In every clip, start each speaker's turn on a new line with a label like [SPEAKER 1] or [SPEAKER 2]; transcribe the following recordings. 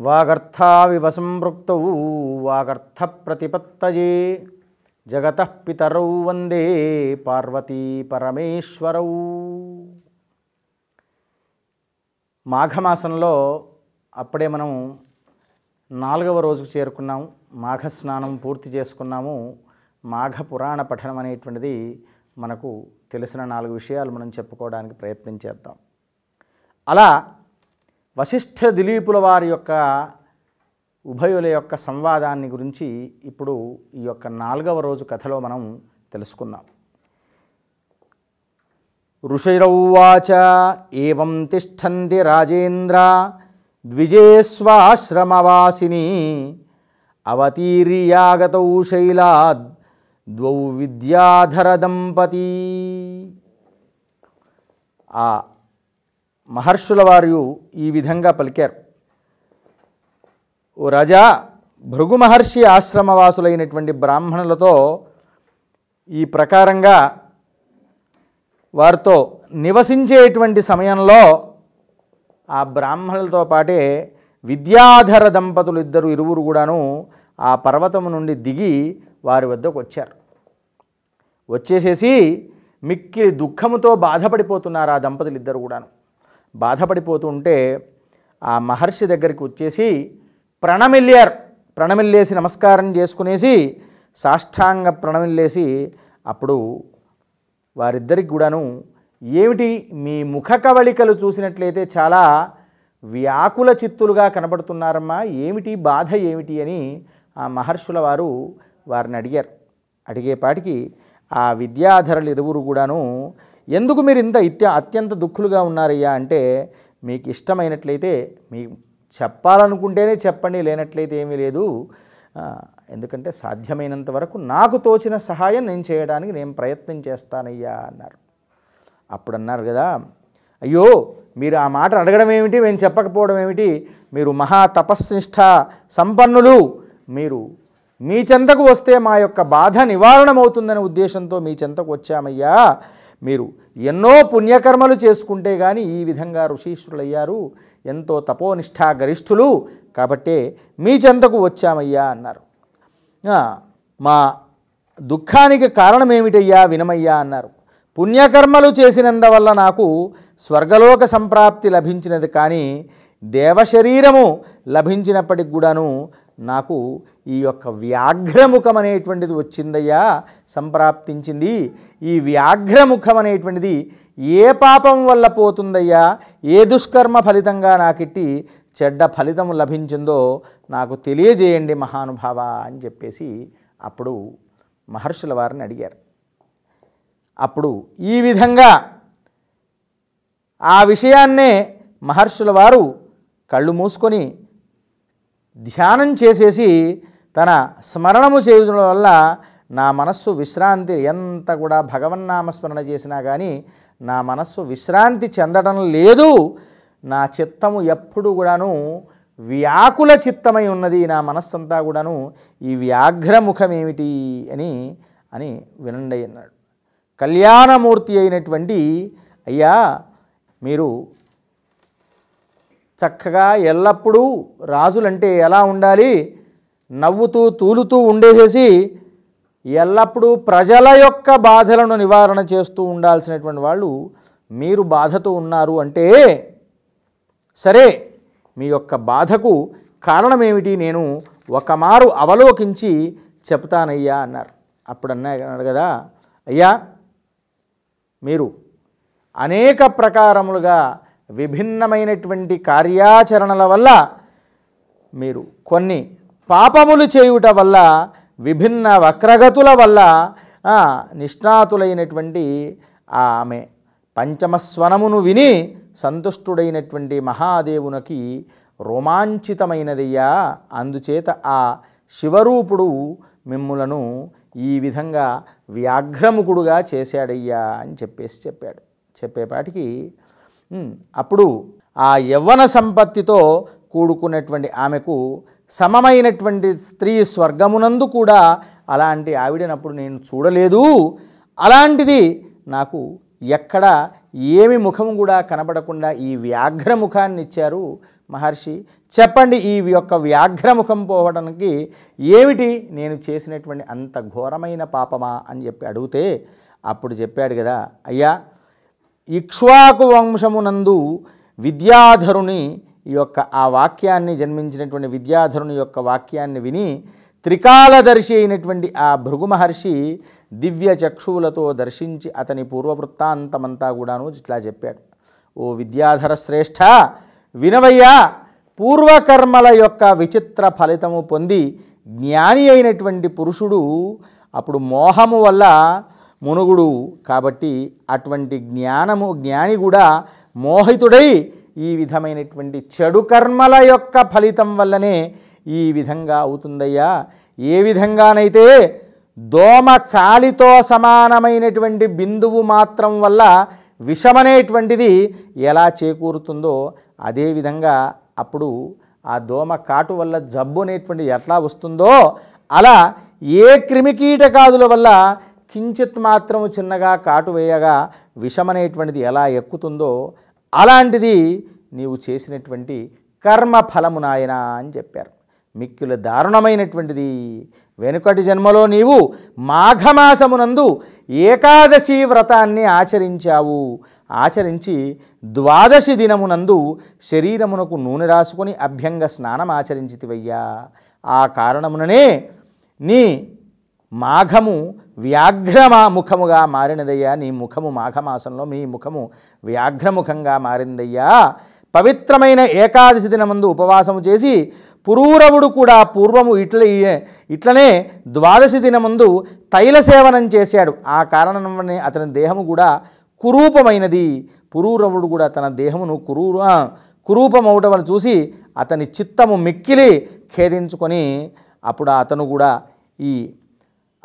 [SPEAKER 1] వాగర్థావివ సంపృక్త వాగర్థ ప్రతిపత్తయే జగత పితరౌ వందే పార్వతీ పరమేశ్వరౌ. మాఘమాసంలో అప్పుడే మనం నాలుగవ రోజుకు చేరుకున్నాము మాఘ స్నానం పూర్తి చేసుకున్నాము. మాఘ పురాణ పఠనం అనేటువంటిది మనకు తెలిసిన నాలుగు విషయాలు మనం చెప్పుకోవడానికి ప్రయత్నం చేద్దాం. అలా వశిష్ఠ దిలీపుల వారి యొక్క ఉభయుల యొక్క సంవాదాన్ని గురించి ఇప్పుడు ఈ యొక్క నాలుగవ రోజు కథలో మనం తెలుసుకుందాం. ఋషిరౌవాచ ఏం తిష్టంది రాజేంద్ర ద్విజేస్వాశ్రమవాసిని అవతీర్యాగత శైలాద్ ద్వౌ విద్యాధర దంపతి. ఆ మహర్షుల వారు ఈ విధంగా పలికారు. ఓ రాజా భృగు మహర్షి ఆశ్రమవాసులైనటువంటి బ్రాహ్మణులతో ఈ ప్రకారంగా వారితో నివసించేటువంటి సమయంలో ఆ బ్రాహ్మణులతో పాటే విద్యాధర దంపతులు ఇద్దరు ఇరువురు కూడాను ఆ పర్వతము నుండి దిగి వారి వద్దకు వచ్చారు. వచ్చేసేసి మిక్కిలి దుఃఖముతో బాధపడిపోతున్నారు ఆ దంపతులు ఇద్దరు కూడాను. బాధపడిపోతూ ఉంటే ఆ మహర్షి దగ్గరికి వచ్చేసి ప్రణమిల్లారు ప్రణమిల్లేసి నమస్కారం చేసుకునేసి సాష్టాంగ ప్రణమిల్లేసి అప్పుడు వారిద్దరికి కూడాను ఏమిటి మీ ముఖ కవళికలు చూసినట్లయితే చాలా వ్యాకుల చిత్తులుగా కనబడుతున్నారమ్మా ఏమిటి బాధ ఏమిటి? అని ఆ మహర్షుల వారు వారిని అడిగారు. అడిగేపాటికి ఆ విద్యాధరులు ఇరువురు కూడాను ఎందుకు మీరు ఇంత ఇత్య అత్యంత దుఃఖులుగా ఉన్నారయ్యా అంటే మీకు ఇష్టమైనట్లయితే మీ చెప్పాలనుకుంటేనే చెప్పండి లేనట్లయితే ఏమీ లేదు. ఎందుకంటే సాధ్యమైనంత వరకు నాకు తోచిన సహాయం నేను చేయడానికి నేను ప్రయత్నం చేస్తానయ్యా అన్నారు. అప్పుడు అన్నారు కదా అయ్యో మీరు ఆ మాట అడగడం ఏమిటి మేము చెప్పకపోవడం ఏమిటి? మీరు మహా తపస్నిష్ట సంపన్నులు. మీరు మీ చెంతకు వస్తే మా యొక్క బాధ నివారణమవుతుందనే ఉద్దేశంతో మీ చెంతకు వచ్చామయ్యా. మీరు ఎన్నో పుణ్యకర్మలు చేసుకుంటే కానీ ఈ విధంగా ఋషీశ్వరులయ్యారు ఎంతో తపోనిష్ఠా గరిష్ఠులు కాబట్టే మీ చెంతకు వచ్చామయ్యా అన్నారు. మా దుఃఖానికి కారణం ఏమిటయ్యా వినమయ్యా అన్నారు. పుణ్యకర్మలు చేసినందువల్ల నాకు స్వర్గలోక సంప్రాప్తి లభించినది కానీ దేవశరీరము లభించినప్పటికి కూడాను నాకు ఈ యొక్క వ్యాఘ్రముఖం అనేటువంటిది వచ్చిందయ్యా సంప్రాప్తించింది. ఈ వ్యాఘ్రముఖం అనేటువంటిది ఏ పాపం వల్ల పోతుందయ్యా? ఏ దుష్కర్మ ఫలితంగా నాకిట్టి చెడ్డ ఫలితం లభించిందో నాకు తెలియజేయండి మహానుభావ అని చెప్పేసి అప్పుడు మహర్షుల వారిని అడిగారు. అప్పుడు ఈ విధంగా ఆ విషయాన్నే మహర్షుల వారు కళ్ళు మూసుకొని ధ్యానం చేసేసి తన స్మరణము చేయడం వల్ల నా మనస్సు విశ్రాంతి ఎంత కూడా భగవన్నామస్మరణ చేసినా కానీ నా మనస్సు విశ్రాంతి చెందడం లేదు. నా చిత్తము ఎప్పుడు కూడాను వ్యాకుల చిత్తమై ఉన్నది. నా మనస్సంతా కూడాను ఈ వ్యాఘ్రముఖం ఏమిటి అని అని వినండి అన్నాడు. కళ్యాణమూర్తి అయినటువంటి అయ్యా మీరు చక్కగా ఎల్లప్పుడూ రాజులంటే ఎలా ఉండాలి? నవ్వుతూ తూలుతూ ఉండేసేసి ఎల్లప్పుడూ ప్రజల యొక్క బాధలను నివారణ చేస్తూ ఉండాల్సినటువంటి వాళ్ళు మీరు బాధతో ఉన్నారు అంటే సరే మీ యొక్క బాధకు కారణమేమిటి నేను ఒక మారు అవలోకించి చెప్తానయ్యా అన్నారు. అప్పుడు అన్నాడు కదా అయ్యా మీరు అనేక ప్రకారములుగా విభిన్నమైనటువంటి కార్యాచరణల వల్ల మీరు కొన్ని పాపములు చేయుట వల్ల విభిన్న వక్రగతుల వల్ల నిష్ణాతులైనటువంటి ఆ ఆమె పంచమస్వనమును విని సంతుష్టుడైనటువంటి మహాదేవునికి రోమాంచితమైనదయ్యా. అందుచేత ఆ శివరూపుడు మిమ్ములను ఈ విధంగా వ్యాఘ్రముకుడుగా చేశాడయ్యా అని చెప్పేసి చెప్పాడు. చెప్పేపాటికి అప్పుడు ఆ యవ్వన సంపత్తితో కూడుకున్నటువంటి ఆమెకు సమమైనటువంటి స్త్రీ స్వర్గమునందు కూడా అలాంటి ఆవిడనప్పుడు నేను చూడలేదు. అలాంటిది నాకు ఎక్కడ ఏమి ముఖం కూడా కనబడకుండా ఈ వ్యాఘ్ర ముఖాన్ని ఇచ్చారు మహర్షి. చెప్పండి ఈ యొక్క వ్యాఘ్రముఖం పోవడానికి ఏమిటి? నేను చేసినటువంటి అంత ఘోరమైన పాపమా అని చెప్పి అడిగితే అప్పుడు చెప్పాడు కదా అయ్యా ఇక్ష్వాకు వంశమునందు విద్యాధరుని ఈ యొక్క ఆ వాక్యాన్ని జన్మించినటువంటి విద్యాధరుని యొక్క వాక్యాన్ని విని త్రికాలదర్శి అయినటువంటి ఆ భృగు మహర్షి దివ్య చక్షువులతో దర్శించి అతని పూర్వవృత్తాంతమంతా కూడాను ఇట్లా చెప్పాడు. ఓ విద్యాధర శ్రేష్ఠ వినవయ్యా పూర్వకర్మల యొక్క విచిత్ర ఫలితము పొంది జ్ఞాని అయినటువంటి పురుషుడు అప్పుడు మోహము వల్ల మునుగుడు కాబట్టి అటువంటి జ్ఞానము జ్ఞాని కూడా మోహితుడై ఈ విధమైనటువంటి చెడు కర్మల యొక్క ఫలితం వల్లనే ఈ విధంగా అవుతుందయ్యా. ఏ విధంగానైతే దోమ కాలితో సమానమైనటువంటి బిందువు మాత్రం వల్ల విషమనేటువంటిది ఎలా చేకూరుతుందో అదేవిధంగా అప్పుడు ఆ దోమ కాటు వల్ల జబ్బు అనేటువంటి ఎట్లా వస్తుందో అలా ఏ క్రిమికీటకాదుల వల్ల కించిత్ మాత్రము చిన్నగా కాటు వేయగా విషమనేటువంటిది ఎలా ఎక్కుతుందో అలాంటిది నీవు చేసినటువంటి కర్మ ఫలము నాయన అని చెప్పారు. మిక్కిల దారుణమైనటువంటిది. వెనుకటి జన్మలో నీవు మాఘమాసమునందు ఏకాదశి వ్రతాన్ని ఆచరించావు. ఆచరించి ద్వాదశి దినమునందు శరీరమునకు నూనె రాసుకొని అభ్యంగ స్నానం ఆచరించితివయ్యా. ఆ కారణముననే నీ మాఘము వ్యాఘ్రమా ముఖముగా మారినదయ్యా. నీ ముఖము మాఘమాసంలో మీ ముఖము వ్యాఘ్రముఖంగా మారిందయ్యా. పవిత్రమైన ఏకాదశి దినమందు ఉపవాసము చేసి పురూరవుడు కూడా పూర్వము ఇట్ల ఇట్లనే ద్వాదశి దినమందు తైల సేవనం చేశాడు. ఆ కారణం అతని దేహము కూడా కురూపమైనది. పురూరవుడు కూడా తన దేహమును కురూర కురూపమవటమని చూసి అతని చిత్తము మిక్కిలి ఖేదించుకొని అప్పుడు అతను కూడా ఈ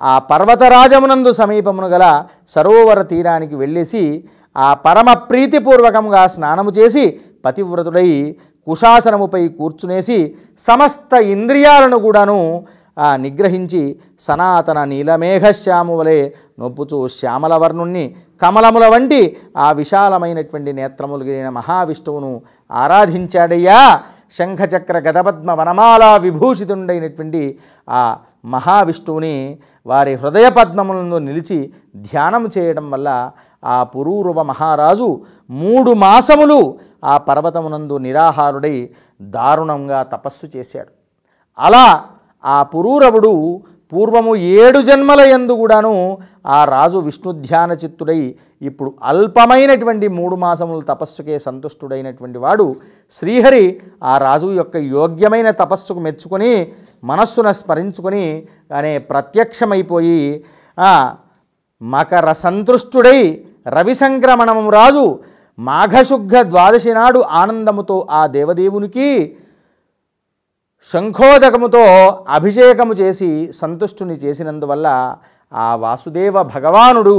[SPEAKER 1] ఆ పర్వతరాజమునందు సమీపమును గల సరోవర తీరానికి వెళ్ళేసి ఆ పరమ ప్రీతిపూర్వకంగా స్నానము చేసి పతివ్రతుడై కుశాసనముపై కూర్చునేసి సమస్త ఇంద్రియాలను కూడాను నిగ్రహించి సనాతన నీలమేఘశ్యాము వలె నొప్పుచూ శ్యామలవర్ణుణ్ణి కమలముల వంటి ఆ విశాలమైనటువంటి నేత్రములు గిరిన మహావిష్ణువును ఆరాధించాడయ్యా. శంఖచక్ర గదపద్మ వనమాల విభూషితుండైనటువంటి ఆ మహావిష్ణువుని వారి హృదయ పద్మములను నిలిచి ధ్యానం చేయడం వల్ల ఆ పురూరవ మహారాజు మూడు మాసములు ఆ పర్వతమునందు నిరాహారుడై దారుణంగా తపస్సు చేశాడు. అలా ఆ పురూరవుడు పూర్వము ఏడు జన్మల ఎందు కూడాను ఆ రాజు విష్ణుధ్యాన చిత్తుడై ఇప్పుడు అల్పమైనటువంటి మూడు మాసములు తపస్సుకే సంతుష్టుడైనటువంటి వాడు శ్రీహరి ఆ రాజు యొక్క యోగ్యమైన తపస్సుకు మెచ్చుకొని మనస్సును స్మరించుకొని అనే ప్రత్యక్షమైపోయి మకర సంతృష్టుడై రవి సంక్రమణము రాజు మాఘశుద్ధ ద్వాదశి నాడు ఆనందముతో ఆ దేవదేవునికి శంఖోదకముతో అభిషేకము చేసి సంతుష్టుని చేసినందువల్ల ఆ వాసుదేవ భగవానుడు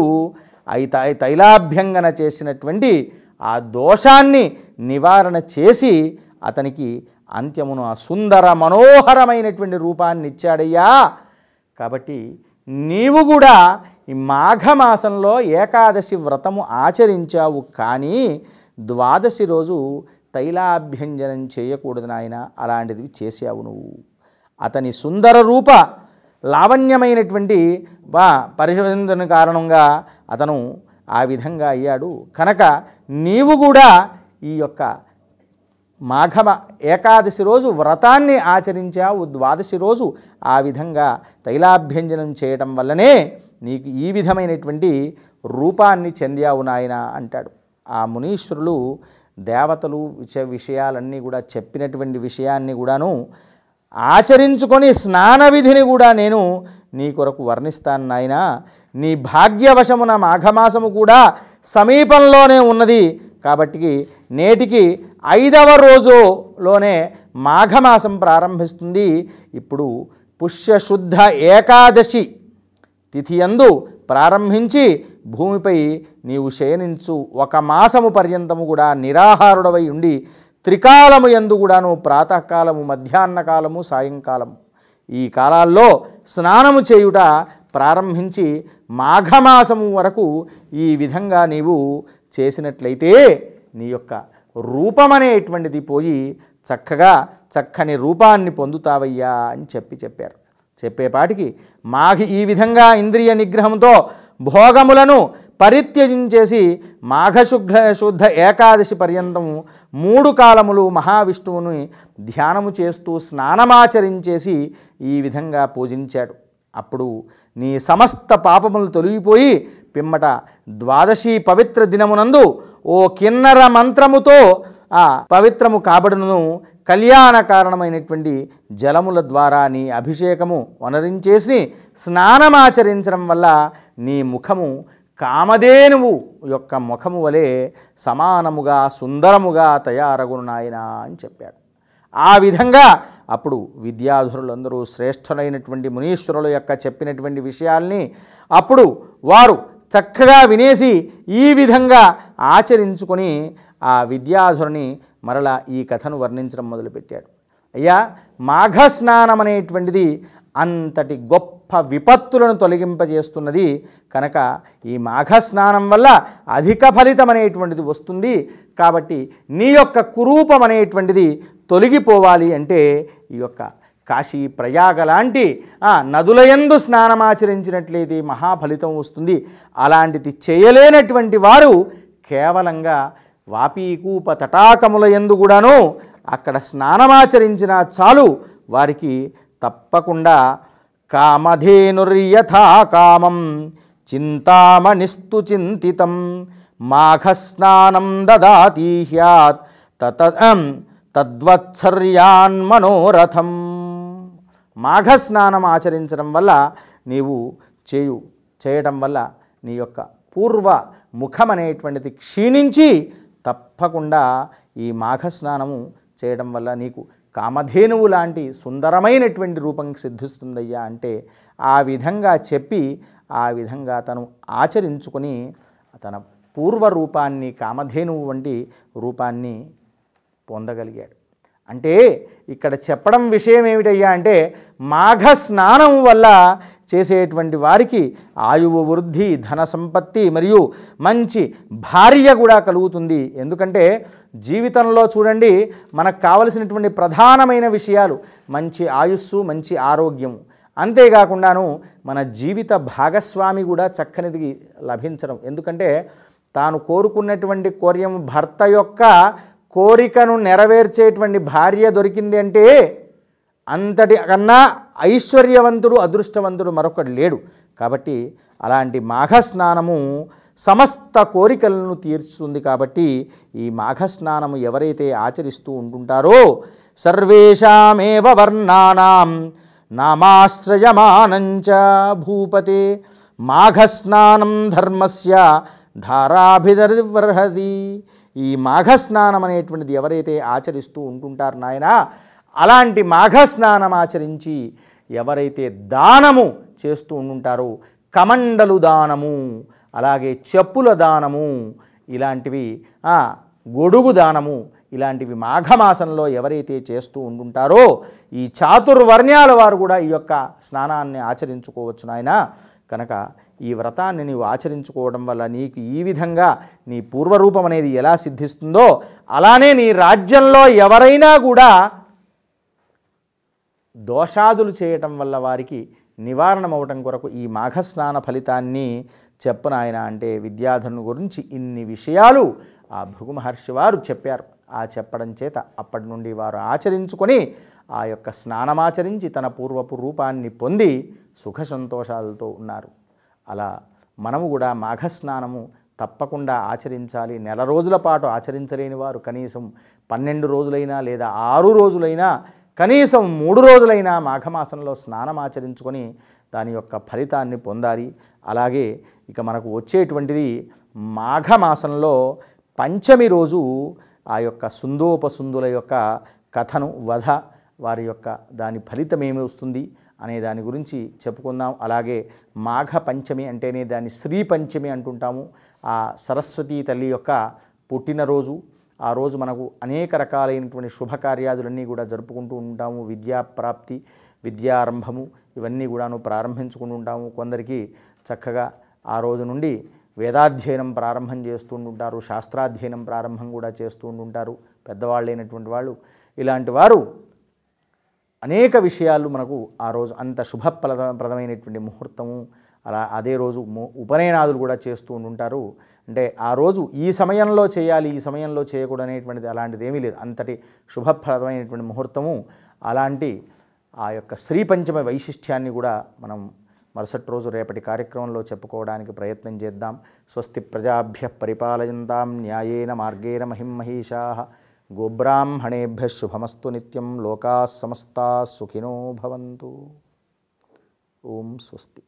[SPEAKER 1] అయి తైలాభ్యంగన చేసినటువంటి ఆ దోషాన్ని నివారణ చేసి అతనికి అంత్యమును ఆ సుందర మనోహరమైనటువంటి రూపాన్ని ఇచ్చాడయ్యా కాబట్టి నీవు కూడా ఈ మాఘమాసంలో ఏకాదశి వ్రతము ఆచరించావు కానీ ద్వాదశి రోజు తైలాభ్యంజనం చేయకూడదు నాయన అలాంటిది చేసావు నువ్వు. అతని సుందర రూప లావణ్యమైనటువంటి వా పరిశోధన కారణంగా అతను ఆ విధంగా అయ్యాడు. కనుక నీవు కూడా ఈ యొక్క మాఘమ ఏకాదశి రోజు వ్రతాన్ని ఆచరించావు. ద్వాదశి రోజు ఆ విధంగా తైలాభ్యంజనం చేయటం వల్లనే నీకు ఈ విధమైనటువంటి రూపాన్ని చెందావు నాయన అంటాడు. ఆ మునీశ్వరులు దేవతలు విష విషయాలన్నీ కూడా చెప్పినటువంటి విషయాన్ని కూడాను ఆచరించుకొని స్నాన విధిని కూడా నేను నీ కొరకు వర్ణిస్తాను నాయన. నీ భాగ్యవశమున మాఘమాసము కూడా సమీపంలోనే ఉన్నది. కాబట్టి నేటికి ఐదవ రోజులోనే మాఘమాసం ప్రారంభిస్తుంది. ఇప్పుడు పుష్యశుద్ధ ఏకాదశి తిథియందు ప్రారంభించి భూమిపై నీవు శయనించు. ఒక మాసము పర్యంతము కూడా నిరాహారుడవై ఉండి త్రికాలము ఎందు కూడాను ప్రాతకాలము మధ్యాహ్న కాలము సాయంకాలము. ఈ కాలాల్లో స్నానము చేయుట ప్రారంభించి మాఘమాసము వరకు ఈ విధంగా నీవు చేసినట్లయితే నీ యొక్క రూపమనేటువంటిది పోయి చక్కగా చక్కని రూపాన్ని పొందుతావయ్యా అని చెప్పి చెప్పారు. చెప్పేపాటికి మాఘి ఈ విధంగా ఇంద్రియ నిగ్రహంతో భోగములను పరిత్యజించేసి మాఘశుద్ధ శుద్ధ ఏకాదశి పర్యంతం మూడు కాలములు మహావిష్ణువుని ధ్యానము చేస్తూ స్నానమాచరించేసి ఈ విధంగా పూజించాడు. అప్పుడు నీ సమస్త పాపములు తొలగిపోయి పిమ్మట ద్వాదశి పవిత్ర దినమునందు ఓ కిన్నర మంత్రముతో ఆ పవిత్రము కాబడును కళ్యాణ కారణమైనటువంటి జలముల ద్వారా నీ అభిషేకము వనరించేసి స్నానమాచరించడం వల్ల నీ ముఖము కామధేనువు యొక్క ముఖము వలె సమానముగా సుందరముగా తయారగును అని చెప్పాడు. ఆ విధంగా అప్పుడు విద్యాధురులందరూ శ్రేష్ఠులైనటువంటి మునీశ్వరుల యొక్క చెప్పినటువంటి విషయాల్ని అప్పుడు వారు చక్కగా వినేసి ఈ విధంగా ఆచరించుకొని ఆ విద్యాధురిని మరలా ఈ కథను వర్ణించడం మొదలుపెట్టాడు. అయ్యా మాఘ స్నానం అనేటువంటిది అంతటి గొప్ప విపత్తులను తొలగింపజేస్తున్నది కనుక ఈ మాఘ స్నానం వల్ల అధిక ఫలితం అనేటువంటిది వస్తుంది. కాబట్టి నీ యొక్క కురూపం అనేటువంటిది తొలగిపోవాలి అంటే ఈ యొక్క కాశీ ప్రయాగ లాంటి నదులయందు స్నానమాచరించినట్లయితే మహాఫలితం వస్తుంది. అలాంటిది చేయలేనటువంటి వారు కేవలంగా వాపీకూప తటాకముల ఎందు కూడాను అక్కడ స్నానమాచరించిన చాలు వారికి తప్పకుండా కామధేనుర్యథా కామం చింతామణిస్తు చింతితం మాఘస్నానం దదాతి హ్యాత్ తత తద్వత్సర్యాన్ మనోరథం మాఘస్నానం ఆచరించడం వల్ల నీవు చేయు చేయటం వల్ల నీ యొక్క పూర్వ ముఖం అనేటువంటిది క్షీణించి తప్పకుండా ఈ మాఘస్నానము చేయడం వల్ల నీకు కామధేనువు లాంటి సుందరమైనటువంటి రూపం సిద్ధిస్తుందయ్యా అంటే ఆ విధంగా చెప్పి ఆ విధంగా తను ఆచరించుకొని తన పూర్వ రూపాన్ని కామధేనువు వంటి రూపాన్ని పొందగలిగాడు. అంటే ఇక్కడ చెప్పడం విషయం ఏమిటయ్యా అంటే మాఘ స్నానం వల్ల చేసేటువంటి వారికి ఆయువు వృద్ధి ధన సంపత్తి మరియు మంచి భార్య కూడా కలుగుతుంది. ఎందుకంటే జీవితంలో చూడండి మనకు కావలసినటువంటి ప్రధానమైన విషయాలు మంచి ఆయుస్సు మంచి ఆరోగ్యము అంతేకాకుండాను మన జీవిత భాగస్వామి కూడా చక్కనిది లభించడం. ఎందుకంటే తాను కోరుకున్నటువంటి కోర్యం భర్త యొక్క కోరికను నెరవేర్చేటువంటి భార్య దొరికింది అంటే అంతటి కన్నా ఐశ్వర్యవంతుడు అదృష్టవంతుడు మరొకడు లేడు. కాబట్టి అలాంటి మాఘస్నానము సమస్త కోరికలను తీర్చుతుంది కాబట్టి ఈ మాఘస్నానము ఎవరైతే ఆచరిస్తూ ఉంటుంటారో సర్వేషామేవ వర్ణానాం నామాశ్రయమానంచ భూపతే. మాఘస్నానం ధర్మస్య ధారాభిదర్వర్హది ఈ మాఘస్నానం అనేటువంటిది ఎవరైతే ఆచరిస్తూ ఉంటుంటారు నాయన అలాంటి మాఘస్నానం ఆచరించి ఎవరైతే దానము చేస్తూ ఉంటుంటారో కమండలు దానము అలాగే చెప్పుల దానము ఇలాంటివి గొడుగు దానము ఇలాంటివి మాఘమాసంలో ఎవరైతే చేస్తూ ఉంటుంటారో ఈ చాతుర్వర్ణ్యాల వారు కూడా ఈ యొక్క స్నానాన్ని ఆచరించుకోవచ్చు నాయన. కనుక ఈ వ్రతాన్ని నీవు ఆచరించుకోవడం వల్ల నీకు ఈ విధంగా నీ పూర్వరూపం అనేది ఎలా సిద్ధిస్తుందో అలానే నీ రాజ్యంలో ఎవరైనా కూడా దోషాదులు చేయటం వల్ల వారికి నివారణం అవటం కొరకు ఈ మాఘస్నాన ఫలితాన్ని చెప్పనాయన అంటే విద్యాధను గురించి ఇన్ని విషయాలు ఆ భృగు మహర్షి వారు చెప్పారు. ఆ చెప్పడం చేత అప్పటి నుండి వారు ఆచరించుకొని ఆ యొక్క స్నానమాచరించి తన పూర్వపు రూపాన్ని పొంది సుఖ సంతోషాలతో ఉన్నారు. అలా మనము కూడా మాఘస్నానము తప్పకుండా ఆచరించాలి. నెల రోజుల పాటు ఆచరించలేని వారు కనీసం పన్నెండు రోజులైనా లేదా ఆరు రోజులైనా కనీసం మూడు రోజులైనా మాఘమాసంలో స్నానం ఆచరించుకొని దాని యొక్క ఫలితాన్ని పొందాలి. అలాగే ఇక మనకు వచ్చేటువంటిది మాఘమాసంలో పంచమి రోజు ఆ యొక్క సుందోపసుందుల యొక్క కథను వధ వారి యొక్క దాని ఫలితం ఏమి వస్తుంది? అనే దాని గురించి చెప్పుకుందాం. అలాగే మాఘ పంచమి అంటేనే దాన్ని శ్రీ పంచమి అంటుంటాము. ఆ సరస్వతీ తల్లి యొక్క పుట్టినరోజు. ఆ రోజు మనకు అనేక రకాలైనటువంటి శుభకార్యాదులన్నీ కూడా జరుపుకుంటూ ఉంటాము. విద్యాప్రాప్తి విద్యారంభము ఇవన్నీ కూడాను ప్రారంభించుకుంటూ ఉంటాము. కొందరికి చక్కగా ఆ రోజు నుండి వేదాధ్యయనం ప్రారంభం చేస్తూ ఉంటారు. శాస్త్రాధ్యయనం ప్రారంభం కూడా చేస్తూ ఉంటారు. పెద్దవాళ్ళైనటువంటి వాళ్ళు. ఇలాంటి వారు అనేక విషయాలు మనకు ఆ రోజు అంత శుభప్రద ప్రదమైనటువంటి ముహూర్తము అలా అదే రోజు ము- ఉపనయనాదులు కూడా చేస్తూ ఉంటారు అంటే ఆ రోజు ఈ సమయంలో చేయాలి ఈ సమయంలో చేయకూడదు అనేటువంటిది అలాంటిది ఏమీ లేదు. అంతటి శుభప్రదమైనటువంటి ముహూర్తము అలాంటి ఆ యొక్క శ్రీ పంచమ వైశిష్ట్యాన్ని కూడా మనం మరుసటి రోజు రేపటి కార్యక్రమంలో చెప్పుకోవడానికి ప్రయత్నం చేద్దాం. స్వస్తి ప్రజాభ్య పరిపాలయంతాం న్యాయేన మార్గేణ మహిమహీషా గోబ్రాహ్మణేభ్య శుభమస్తు నిత్యం లోకా సమస్తా సుఖినో భవంతు. ఓం స్వస్తి.